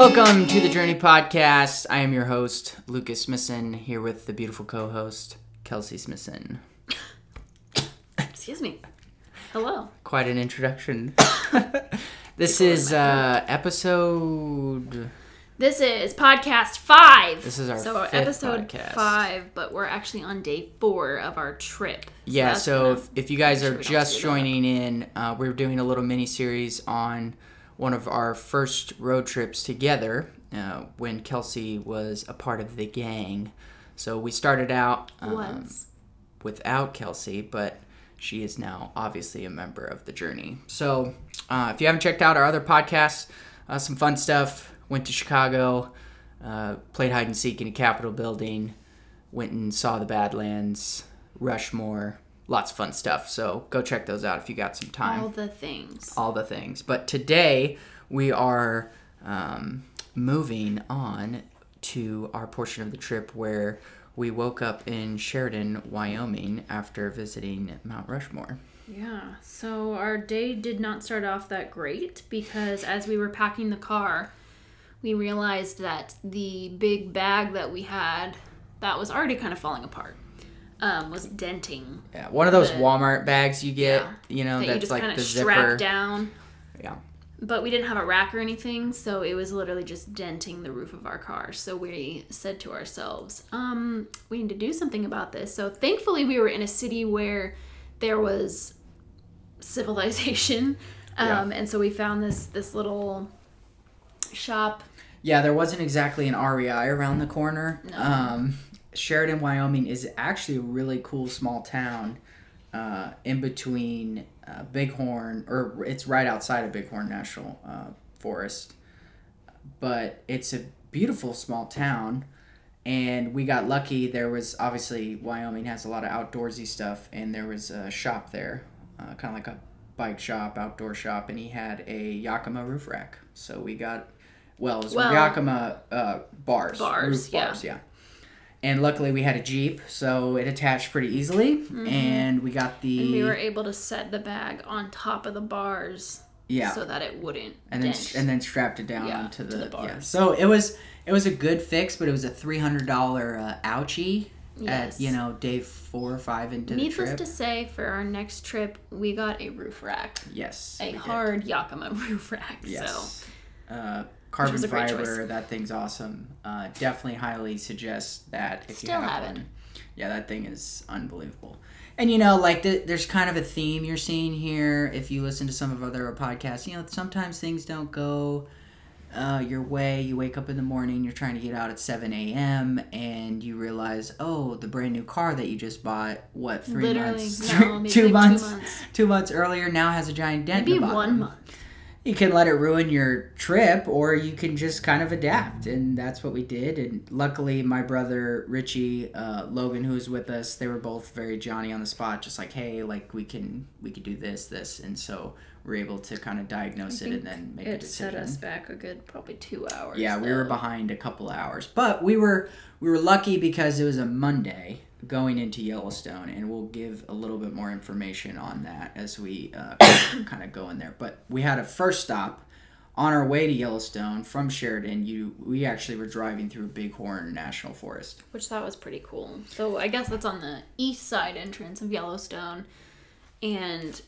Welcome to the Journey Podcast. I am your host, Lucas Smithson, here with the beautiful co host, Kelsey Smithson. Excuse me. Hello. Quite an introduction. this is uh, episode. This is podcast five. This is our so fifth episode podcast. five, but we're actually on day four of our trip. So Yeah, so if, if you guys sure are just screw that up. joining in, uh, we're doing a little mini series on one of our first road trips together uh, when Kelsey was a part of the gang. So we started out um, without Kelsey, but she is now obviously a member of the journey. So uh, if you haven't checked out our other podcasts, uh, some fun stuff. Went to Chicago, uh, played hide and seek in a Capitol building, went and saw the Badlands, Rushmore, lots of fun stuff. So go check those out if you got some time all the things. all the things. But today we are um, moving on to our portion of the trip where we woke up in Sheridan, Wyoming after visiting Mount Rushmore. Yeah. So our day did not start off that great because as we were packing the car, we realized that the big bag that we had that was already kind of falling apart um, was denting. Yeah, one of those The- Walmart bags you get, Yeah. you know, That you just like kind the of zipper. strap down. Yeah. But we didn't have a rack or anything, so it was literally just denting the roof of our car. So we said to ourselves, um, we need to do something about this. So thankfully, we were in a city where there was civilization. Um, And so we found this this little shop. Yeah, there wasn't exactly an REI around the corner. No. Um, Sheridan, Wyoming is actually a really cool small town uh, in between uh, Bighorn, or it's right outside of Bighorn National uh, Forest. But it's a beautiful small town, and we got lucky. There was obviously Wyoming has a lot of outdoorsy stuff, and there was a shop there, uh, kind of like a bike shop, outdoor shop, and he had a Yakima roof rack. So we got, well, it was Well- Yakima uh, bars, Bars, roof yeah. bars, yeah. And luckily we had a Jeep, so it attached pretty easily, and we got the Mm-hmm. And we were able to set the bag on top of the bars yeah, so that it wouldn't and then dent. and then strapped it down Yeah, onto to the, the yeah. bars. So it was it was a good fix, but it was a three hundred dollar uh, ouchie Yes. at you know day four or five into Needless the trip. Needless to say, for our next trip, we got a roof rack. yes, A we did. hard Yakima roof rack. So Yes. Uh, carbon was a great fiber, choice. that thing's awesome. Uh, definitely highly suggest that if Still you have haven't. one. Yeah, that thing is unbelievable. And you know, like the, there's kind of a theme you're seeing here. If you listen to some of other podcasts, you know, sometimes things don't go uh, your way. You wake up in the morning, you're trying to get out at 7 a.m., and you realize, oh, the brand new car that you just bought, what, three Literally, months? no, two, like two months, months. Two months earlier now has a giant dent maybe one month. You can let it ruin your trip or you can just kind of adapt and that's what we did and luckily my brother richie uh, logan who was with us they were both very johnny on the spot just like hey like we can we could do this this and so we're able to kind of diagnose it and then make a It set us back a good probably two hours. yeah we were behind a couple hours but we were we were lucky because it was a monday going into yellowstone and we'll give a little bit more information on that as we uh, kind of go in there. But we had a first stop on our way to yellowstone from sheridan. You we actually were driving through bighorn national forest. Which that was pretty cool. So I guess that's on the east side entrance of Yellowstone, and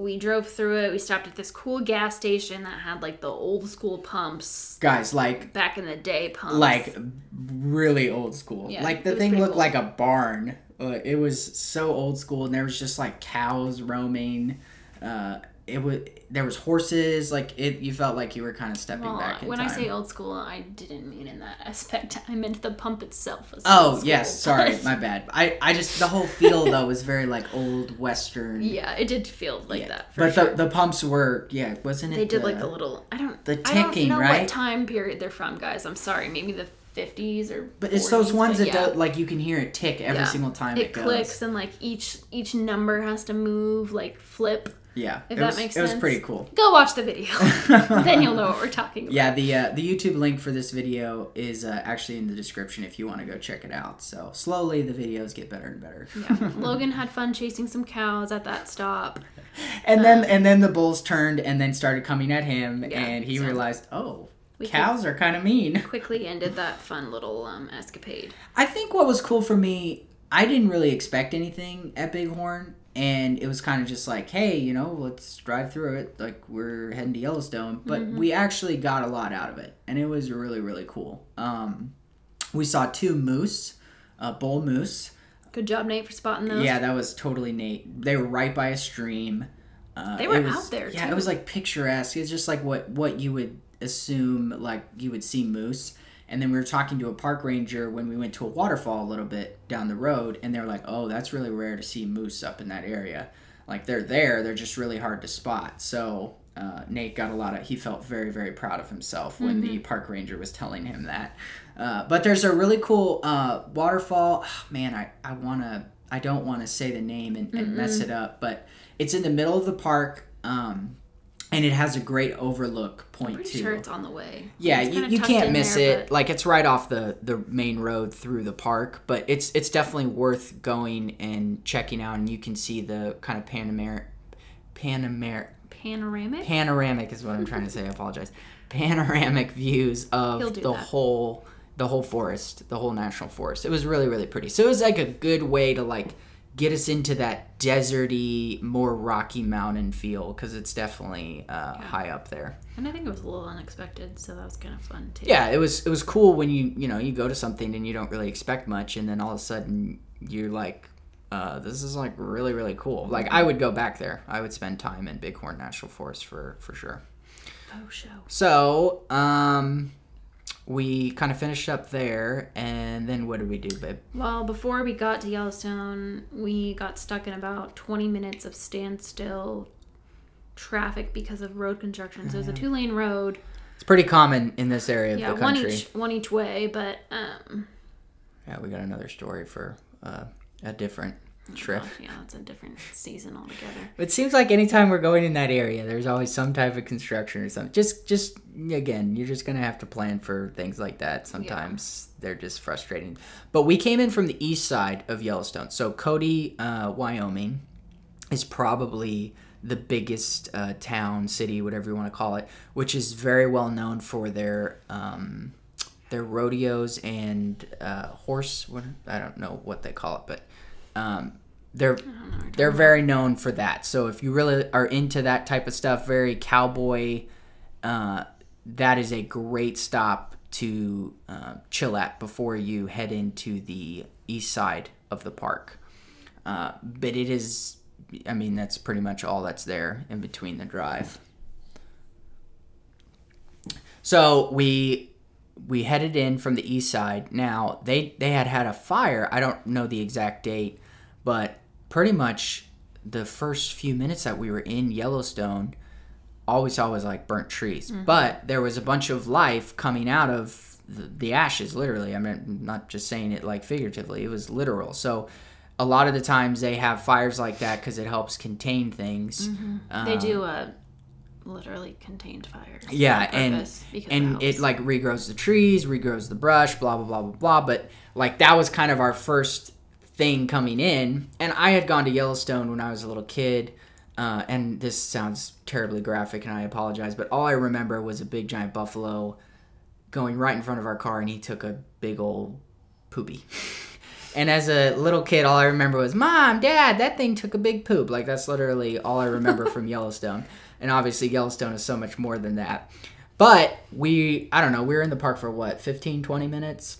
we drove through it. We stopped at this cool gas station that had like the old school pumps guys like back in the day pumps. like really old school Yeah, like the thing looked cool. like a barn uh, it was so old school and there was just like cows roaming uh, it was there was horses like it you felt like you were kind of stepping Well, back in when time. I say old school, I didn't mean in that aspect. I meant the pump itself. Was oh school, yes sorry my bad I, I just the whole feel though was very like old western yeah, it did feel like Yeah. that. For but sure. the, the pumps were yeah wasn't it they did the- like the little. I don't. the I don't ticking, know right? what time period they're from, guys. I'm sorry. Maybe the 50s or. but it's those ones that yeah. do, like you can hear it tick every Yeah. single time it, it clicks and like each each number has to move like flip yeah if it that was, makes it was pretty cool go watch the video then you'll know what we're talking about Yeah, the uh, the YouTube link for this video is uh, actually in the description if you want to go check it out. So slowly the videos get better and better. yeah logan had fun chasing some cows at that stop and then and then the bulls turned and then started coming at him, Yeah, and he so- realized, oh, We Cows are kind of mean. quickly ended that fun little um, escapade. I think what was cool for me, I didn't really expect anything at Bighorn, and it was kind of just like, hey, you know, let's drive through it. Like we're heading to Yellowstone, but we actually got a lot out of it, and it was really really cool. Um, we saw two moose, uh, bull moose. Good job, Nate, for spotting those. Yeah, that was totally Nate. They were right by a stream. Uh, They were was- out there, Yeah, too. it was like picturesque. It's just like what what you would assume like you would see moose. And then we were talking to a park ranger when we went to a waterfall a little bit down the road, and they're like, "Oh, that's really rare to see moose up in that area. Like they're there, they're just really hard to spot." So uh, Nate got a lot of. He felt very very proud of himself when the park ranger was telling him that. Uh, but there's a really cool uh, waterfall. man, I I wanna. I don't want to say the name and, and mess it up, but it's in the middle of the park, um, and it has a great overlook point Pretty too. sure it's on the way. Yeah, you, you can't miss there, it. but- Like it's right off the the main road through the park, but it's it's definitely worth going and checking out. And you can see the kind of Panamera, Panamera, Panoramic. panoramic is what I'm trying to say. I apologize. Panoramic views of the that. whole the whole forest, the whole national forest. It was really really pretty. So it was like a good way to like get us into that deserty, more rocky mountain feel because it's definitely uh, high up there. and I think it was a little unexpected, so that was kind of fun too. Yeah, it was it was cool when you you know you go to something and you don't really expect much, and then all of a sudden you're like, uh, this is like really really cool. Like I would go back there. I would spend time in Bighorn National Forest for for sure. Oh, show. So um, we kind of finished up there, and then what did we do, babe? Well, before we got to Yellowstone, we got stuck in about 20 minutes of standstill traffic because of road construction. So it was a two lane road. It's pretty common in this area of Yeah, the one country. each one each way, but um Yeah, we got another story for uh, a different trip. yeah, it's a different season altogether. It seems like anytime we're going in that area, there's always some type of construction or something. Just, just again, you're just gonna have to plan for things like that. Sometimes they're just frustrating. But we came in from the east side of Yellowstone, so Cody, uh, Wyoming, is probably the biggest uh, town, city, whatever you want to call it, which is very well known for their um, their rodeos and uh, horse. I don't know what they call it, but um, they're they're very known for that. So if you really are into that type of stuff, very cowboy, uh, that is a great stop to uh, chill at before you head into the east side of the park. Uh, but it is, I mean, that's pretty much all that's there in between the drive. So we we headed in from the east side. Now they they had had a fire. I don't know the exact date, but pretty much the first few minutes that we were in Yellowstone, all we saw was like burnt trees. Mm-hmm. But there was a bunch of life coming out of the, the ashes. Literally, I mean, I'm not just saying it like figuratively. It was literal. So. A lot of the times they have fires like that because it helps contain things. Mm-hmm. they um, do uh literally contained fires. Yeah, and and it like regrows the trees, regrows the brush, blah blah blah blah blah. But like that was kind of our first thing coming in, and I had gone to Yellowstone when I was a little kid. Uh, and this sounds terribly graphic, and I apologize, but all I remember was a big giant buffalo going right in front of our car, and he took a big old poopy. And as a little kid, all I remember was, Mom, Dad, that thing took a big poop. Like, that's literally all I remember from Yellowstone. And obviously, Yellowstone is so much more than that. But we, I don't know, we were in the park for what, 15, 20 minutes?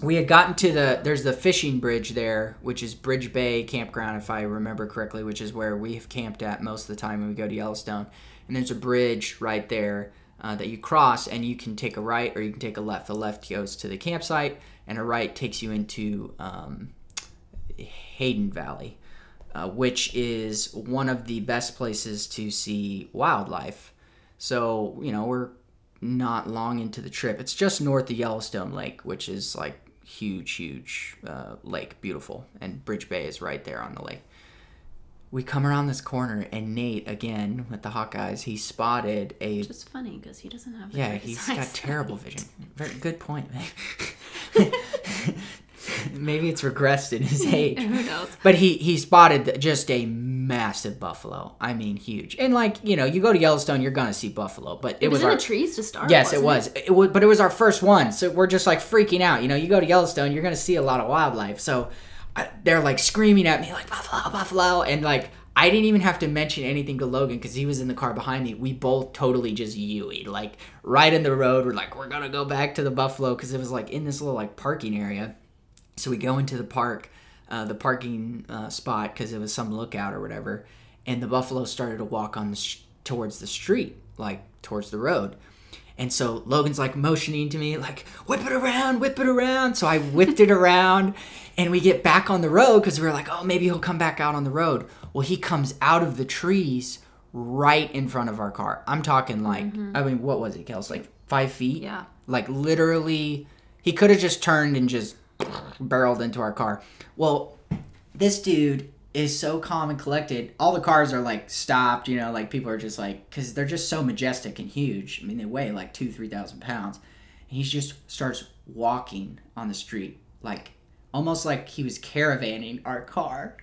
We had gotten to the, there's the fishing bridge there, which is Bridge Bay Campground, if I remember correctly, which is where we've camped at most of the time when we go to Yellowstone. And there's a bridge right there uh, that you cross, and you can take a right or you can take a left. The left goes to the campsite, and a right takes you into um, Hayden Valley, uh, which is one of the best places to see wildlife. So, you know, we're not long into the trip. It's just north of Yellowstone Lake, which is like huge, huge uh, lake, beautiful. And Bridge Bay is right there on the lake. We come around this corner, and Nate, again with the Hawkeyes, he spotted a Which is funny because he doesn't have. yeah, he's got terrible vision. Very good point, man. Maybe it's regressed in his age. Who knows? But he he spotted just a massive buffalo. I mean, huge. And like you know, you go to Yellowstone, you're gonna see buffalo, but it, It was, was in our the trees to start. yes, it was. It was, but it was our first one, so we're just like freaking out. You know, you go to Yellowstone, you're gonna see a lot of wildlife, so I, they're like screaming at me like buffalo, buffalo, and like. I didn't even have to mention anything to Logan because he was in the car behind me. We both totally just Yuied, like right in the road. We're like, we're gonna go back to the buffalo because it was like in this little like parking area. So we go into the park, uh, the parking uh, spot because it was some lookout or whatever, and the buffalo started to walk on the sh- towards the street, like towards the road. And so Logan's like motioning to me, like, whip it around, whip it around. So I whipped it around, and we get back on the road because we are like, oh, maybe he'll come back out on the road. Well, he comes out of the trees right in front of our car. I'm talking like, I mean, what was it, Kels? Like five feet? Yeah. Like literally, he could have just turned and just barreled into our car. Well, this dude is so calm and collected. All the cars are like stopped, you know, like people are just like, because they're just so majestic and huge. I mean, they weigh like two, three thousand pounds. And he just starts walking on the street, like almost like he was caravanning our car.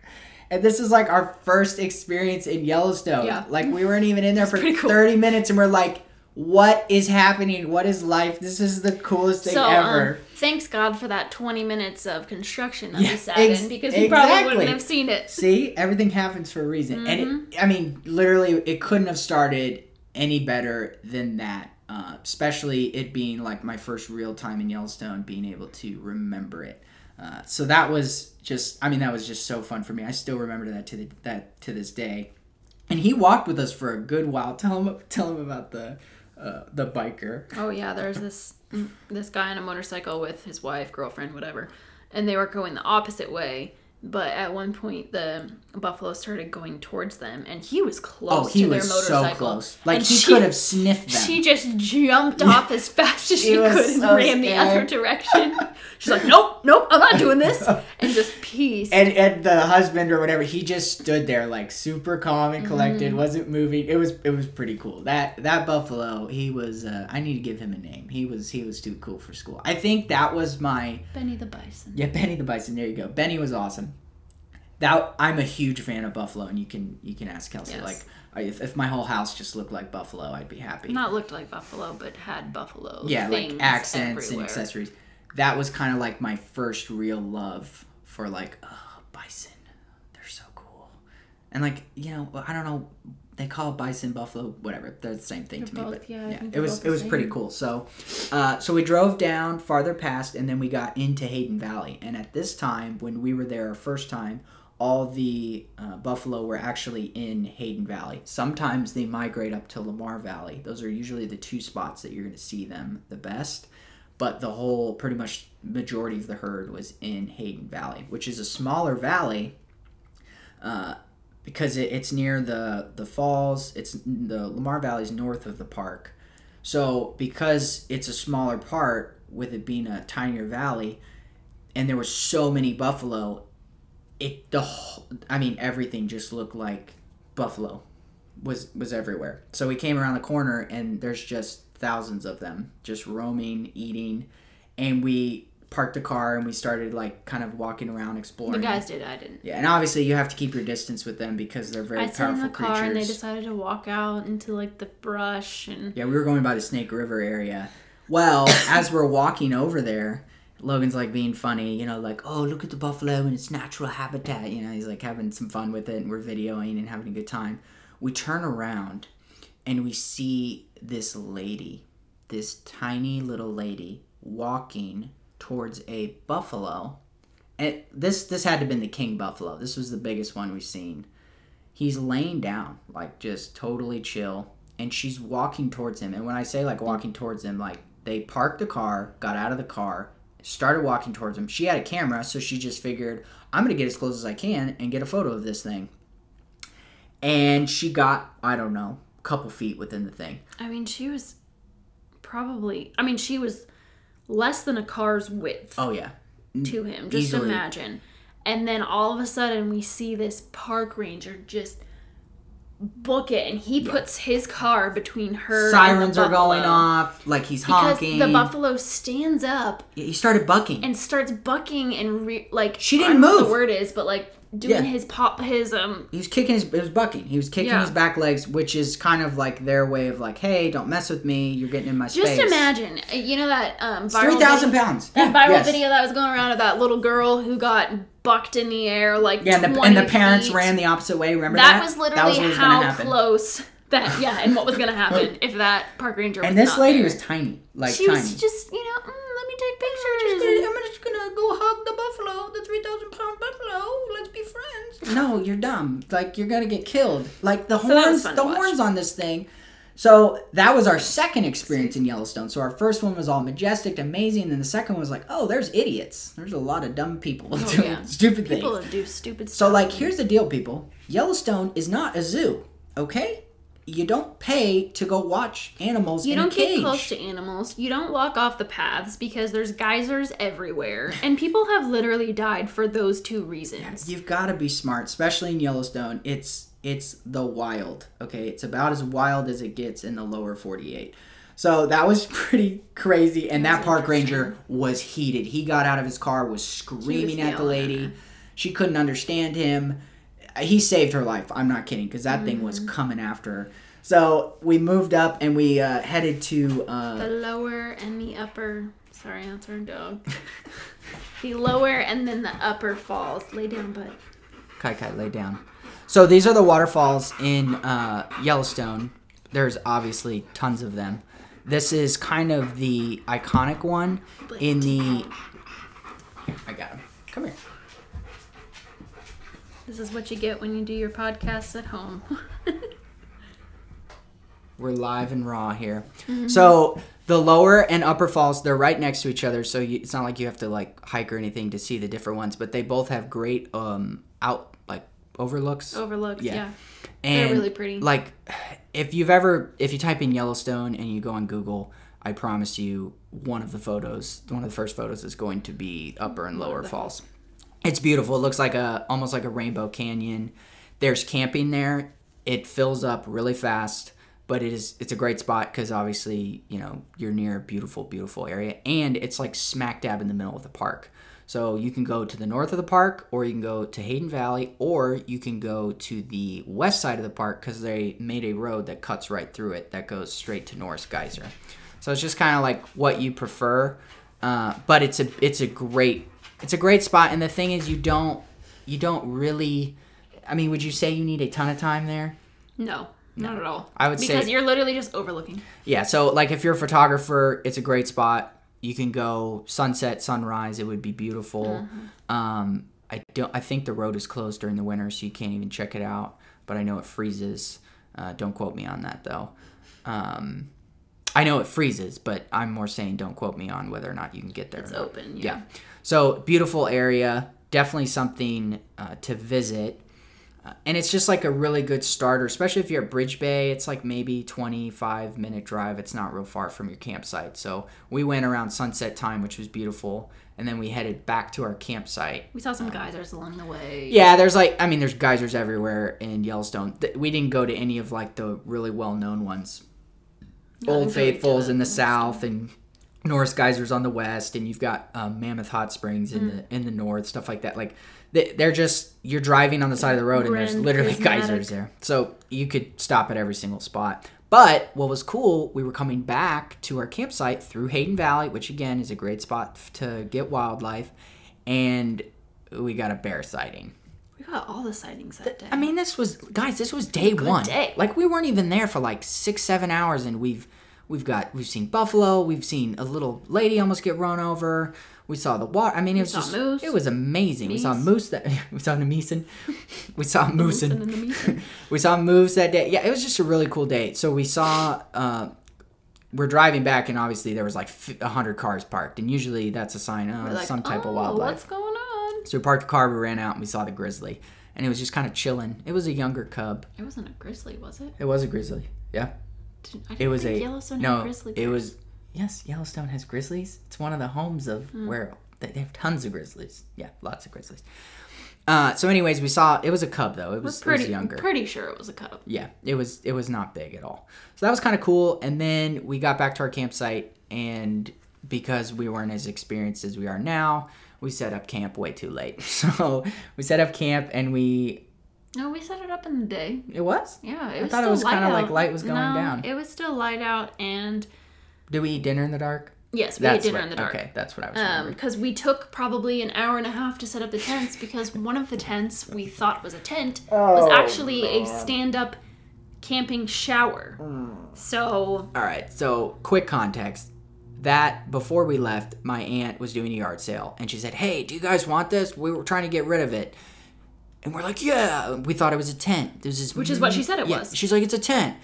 And this is like our first experience in Yellowstone. Yeah. Like we weren't even in there for cool. 30 minutes and we're like, what is happening? What is life? This is the coolest thing So, ever. um, thanks God for that 20 minutes of construction that we Yeah, sat ex- in because we probably wouldn't have seen it. See, everything happens for a reason. And Mm-hmm. it, I mean, literally, it couldn't have started any better than that. Uh, especially it being like my first real time in Yellowstone, being able to remember it. Uh, so that was just, I mean, that was just so fun for me. I still remember that to the, that to this day. And he walked with us for a good while. Tell him, tell him about the uh, the biker. Oh yeah, there's this this guy on a motorcycle with his wife, girlfriend, whatever, and they were going the opposite way. But at one point, the buffalo started going towards them, and he was close Oh, he to their was motorcycle. so close. Like And he she- could have sniffed them. She just jumped off as fast as she was could and so ran the other direction. She's like, "Nope, nope, I'm not doing this," and just peace. and and the husband or whatever he just stood there like super calm and collected Mm-hmm. wasn't moving it was it was pretty cool that that buffalo he was uh, i need to give him a name he was he was too cool for school i think that was my Benny the Bison. yeah benny the bison there you go benny was awesome that i'm a huge fan of buffalo and you can you can ask kelsey Yes. like if, if my whole house just looked like buffalo i'd be happy Not looked like buffalo, but had buffalo. yeah like accents everywhere. and accessories that was kind of like my first real love for like oh, bison they're so cool and like you know i don't know they call it bison buffalo whatever they're the same thing to me but yeah, yeah, it was it was pretty cool so uh, so we drove down farther past and then we got into hayden valley and at this time when we were there our first time all the uh, buffalo were actually in Hayden Valley. Sometimes they migrate up to Lamar Valley. Those are usually the two spots that you're going to see them the best. But the whole, pretty much majority of the herd was in Hayden Valley, which is a smaller valley uh, because it, it's near the the falls. It's the Lamar Valley is north of the park. So because it's a smaller part, with it being a tinier valley, and there were so many buffalo, it the whole, I mean everything just looked like buffalo was was everywhere. So we came around the corner and there's just thousands of them just roaming, eating, and we parked the car and we started like kind of walking around exploring. The guys did, I didn't. yeah, and obviously you have to keep your distance with them because they're very I sat in powerful the car creatures. and they decided to walk out into like the brush and Yeah, we were going by the Snake River area. Well, as we're walking over there, Logan's like being funny, you know, like, oh, look at the buffalo in its natural habitat. You know, he's like having some fun with it, and we're videoing and having a good time. We turn around and we see this lady, this tiny little lady, walking towards a buffalo. And this this had to have been the king buffalo. This was the biggest one we've seen. He's laying down, like just totally chill, and she's walking towards him. And when I say like walking towards him, like they parked the car, got out of the car, started walking towards him. She had a camera, so she just figured, I'm gonna get as close as I can and get a photo of this thing. And she got, I don't know, couple feet within the thing. I mean she was probably I mean she was less than a car's width Oh yeah, to him. Just easily. imagine. And then all of a sudden we see this park ranger just book it and he puts his car between her and sirens are going off, like he's honking. because the buffalo stands up he started bucking. and starts bucking and re- like She didn't don't know what move. the word is but like doing Yeah. his pop his um He was kicking his, it was bucking. He was kicking Yeah. his back legs, which is kind of like their way of like, hey, don't mess with me. You're getting in my just space. imagine uh, you know that um viral Three thousand pounds. that Yeah, viral yes. video that was going around of that little girl who got bucked in the air like Yeah, and the, and the parents ran the opposite way. Remember that, that? was That literally what was how close that yeah and what was gonna happen if that park ranger And this lady there. was tiny, like she tiny. was just you know mm, let me take pictures I'm pictures just gonna go hug the buffalo, the three thousand pound buffalo. Let's. No, you're dumb. Like you're gonna get killed. Like the that horns, the horns on this thing. So that was our second experience in Yellowstone. So our first one was all majestic, amazing, and then the second one was like, oh, there's idiots. There's a lot of dumb people oh, doing Oh, yeah. stupid things. people do stupid So, like, here's the deal, people. Yellowstone is not a zoo, okay? You don't pay to go watch animals You don't get close to animals. You don't walk off the paths because there's geysers everywhere. And people have literally died for those two reasons. You've got to be smart, especially in Yellowstone. It's it's the wild, okay? It's about as wild as it gets in the lower 48. So that was pretty crazy, and that park ranger was heated. He got out of his car, was screaming at the at lady. She couldn't understand him. He saved her life. I'm not kidding, because that thing was Mm-hmm. coming after her. So we moved up and we uh, headed to uh, The lower and the upper. Sorry, that's our dog. the lower and then the upper falls. Lay down, bud. Kai Kai lay down. So these are the waterfalls in uh, Yellowstone. There's obviously tons of them. This is kind of the iconic one in the. I got him. Come here. This is what you get when you do your podcasts at home. We're live and raw here. So the lower and upper falls, they're right next to each other. So you, it's not like you have to like hike or anything to see the different ones. But they both have great um out like overlooks. Overlooks, Yeah. yeah. and They're really pretty. Like, if you've ever, if you type in Yellowstone and you go on Google, I promise you, one of the photos, one of the first photos is going to be Upper and Lower Falls. It's beautiful. It looks like a almost like a rainbow canyon. There's camping there. It fills up really fast, but it is it's a great spot because obviously you know you're near a beautiful, beautiful area, and it's like smack dab in the middle of the park. So you can go to the north of the park, or you can go to Hayden Valley, or you can go to the west side of the park because they made a road that cuts right through it that goes straight to Norris Geyser. So it's just kind of like what you prefer, uh, but it's a it's a great it's a great spot. And the thing is, you don't you don't really. I mean, would you say you need a ton of time there? no, not at all. I would say- because you're literally just overlooking. Yeah, so like if you're a photographer, it's a great spot. You can go sunset, sunrise. It would be beautiful. Um, I don't. I think the road is closed during the winter, so you can't even check it out. But I know it freezes. Uh, don't quote me on that though. Um, I know it freezes, but I'm more saying don't quote me on whether or not you can get there. It's open, Yeah. yeah. So beautiful area. Definitely something uh, to visit. Uh, and it's just like a really good starter, especially if you're at Bridge Bay. It's like maybe 25 minute drive. It's not real far from your campsite. So we went around sunset time, which was beautiful, and then we headed back to our campsite. We saw some geysers along the way. Yeah, there's like I mean, there's geysers everywhere in Yellowstone. Th- We didn't go to any of like the really well known ones. Nothing Old Faithfuls in the south and Norris Geysers on the west, and you've got um, Mammoth Hot Springs in Mm. the in the north, stuff like that. Like they, they're just you're driving on the side of the road, and there's literally Prismatic. geysers there, so you could stop at every single spot. But what was cool, we were coming back to our campsite through Hayden Valley, which again is a great spot to get wildlife, and we got a bear sighting. We got all the sightings that day. I mean, this was guys. This was day one. day. Like we weren't even there for like six, seven hours, and we've we've got we've seen buffalo. We've seen a little lady almost get run over. We saw the water. I mean, it was just moose. it was amazing. We saw Meese. moose that we saw meeson. We saw moose Moose and and the meese. we saw moose that day. Yeah, it was just a really cool day. So we saw. Uh, we're driving back, and obviously there was like a hundred cars parked, and usually that's a sign of like, some type oh, of wildlife. What's going on? So we parked the car, we ran out, and we saw the grizzly, and it was just kind of chilling. It was a younger cub. It wasn't a grizzly, was it? It was a grizzly. Yeah. It was a Yellowstone no. It was yes. Yellowstone has grizzlies. It's one of the homes of Hmm. where they they have tons of grizzlies. Yeah, lots of grizzlies. Uh, so, anyways, we saw it was a cub though. It We're was, it pretty was younger. pretty sure it was a cub. yeah, it was it was not big at all. So that was kind of cool. And then we got back to our campsite, and because we weren't as experienced as we are now, we set up camp way too late. So we set up camp and we No, we set it up in the day. it was. Yeah, it I was thought it was kinda like light was going no, down. It was still light out, and Did we eat dinner in the dark? yes, we ate dinner what- in the dark. Okay, that's what I was Um, because we took probably an hour and a half to set up the tents because one of the tents we thought was a tent was Oh, actually a stand-up camping shower. Hmm. So All right, so quick context. That before we left, my aunt was doing a yard sale and she said, Hey, do you guys want this? We were trying to get rid of it. And we're like, Yeah. We thought it was a tent. There's this Which is what she said it Yeah, was. She's like, It's a tent.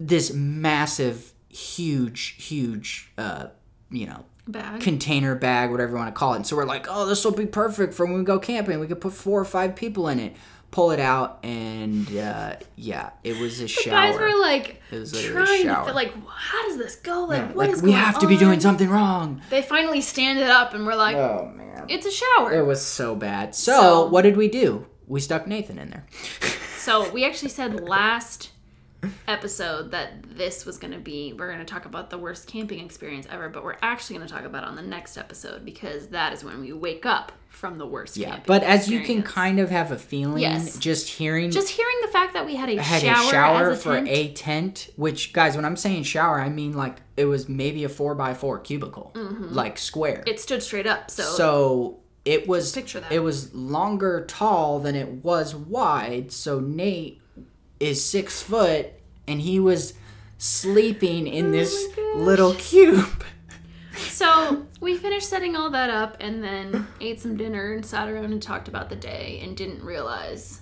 This massive, huge, huge, uh, you know, bag. container bag, whatever you want to call it. And so we're like, oh, this will be perfect for when we go camping. We could put four or five people in it. Pull it out, and uh, yeah, it was a shower. Guys were like It was literally a trying to like, how does this go? Like, Yeah, what like is we have to be doing something wrong. They finally stand it up, and we're like, Oh man, it's a shower. it was so bad. So, So- what did we do? We stuck Nathan in there. So we actually said last episode that this was going to be we're going to talk about the worst camping experience ever, but we're actually going to talk about it on the next episode because that is when we wake up from the worst yeah, but as you can kind of have a feeling, Yes. just hearing just hearing the fact that we had a had shower, a shower a for tent, a tent which guys when i'm saying shower i mean like it was maybe a four by four cubicle like square Mm-hmm. it stood straight up. So, so it was picture that. it was longer tall than it was wide so nate is six foot and he was sleeping in oh this Oh gosh. little cube so we finished setting all that up and then ate some dinner and sat around and talked about the day and didn't realize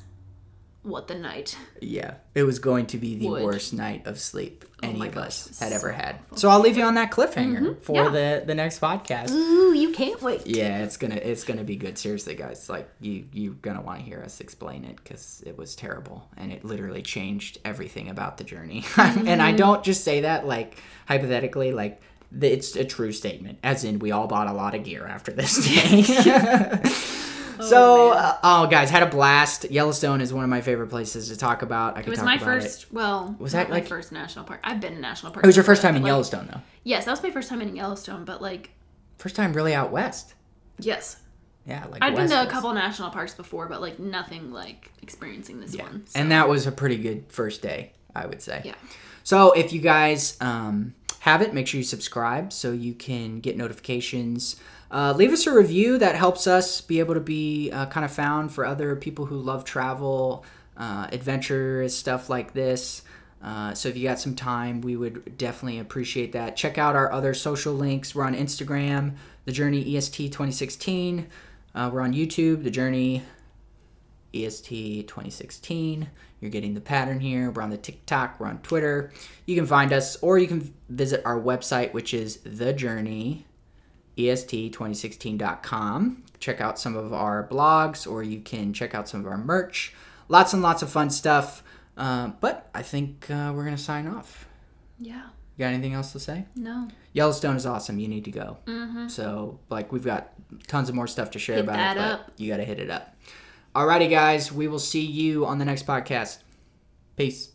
what the night yeah it was going to be the Would. worst night of sleep oh any Oh my of gosh, us had ever so had so i'll leave you on that cliffhanger mm-hmm, for yeah. the the next podcast Ooh, you can't wait. Yeah, it's gonna it's gonna be good. Seriously, guys, like you you're gonna want to hear us explain it because it was terrible and it literally changed everything about the journey. and I mm-hmm. don't just say that like hypothetically, like it's a true statement. As in, we all bought a lot of gear after this day. so, uh, oh, guys, had a blast. Yellowstone is one of my favorite places to talk about. I It was talk my about first. It. Well, Was that my like- first national park? I've been in national park. It was your first time in like, Yellowstone, though. Yes, that was my first time in Yellowstone. But like, First time really out west. yes, Yeah, like I've been to a couple national parks before, but like nothing like experiencing this one. so- And that was a pretty good first day, I would say. yeah, So if you guys um, have it, make sure you subscribe so you can get notifications. Uh, leave us a review that helps us be able to be uh, kind of found for other people who love travel, uh, adventure, stuff like this. Uh, so if you got some time, we would definitely appreciate that. Check out our other social links. We're on Instagram, The Journey EST 2016. Uh, we're on YouTube, The Journey EST 2016. You're getting the pattern here. We're on the TikTok, we're on Twitter. You can find us, or you can visit our website, which is The Journey EST2016.com. Check out some of our blogs, or you can check out some of our merch. Lots and lots of fun stuff. Uh, but I think uh, we're going to sign off. yeah, You got anything else to say? no, Yellowstone is awesome. You need to go. So, like, we've got tons of more stuff to share Hit about that it, but up. you got to hit it up. Alrighty, guys. We will see you on the next podcast. Peace.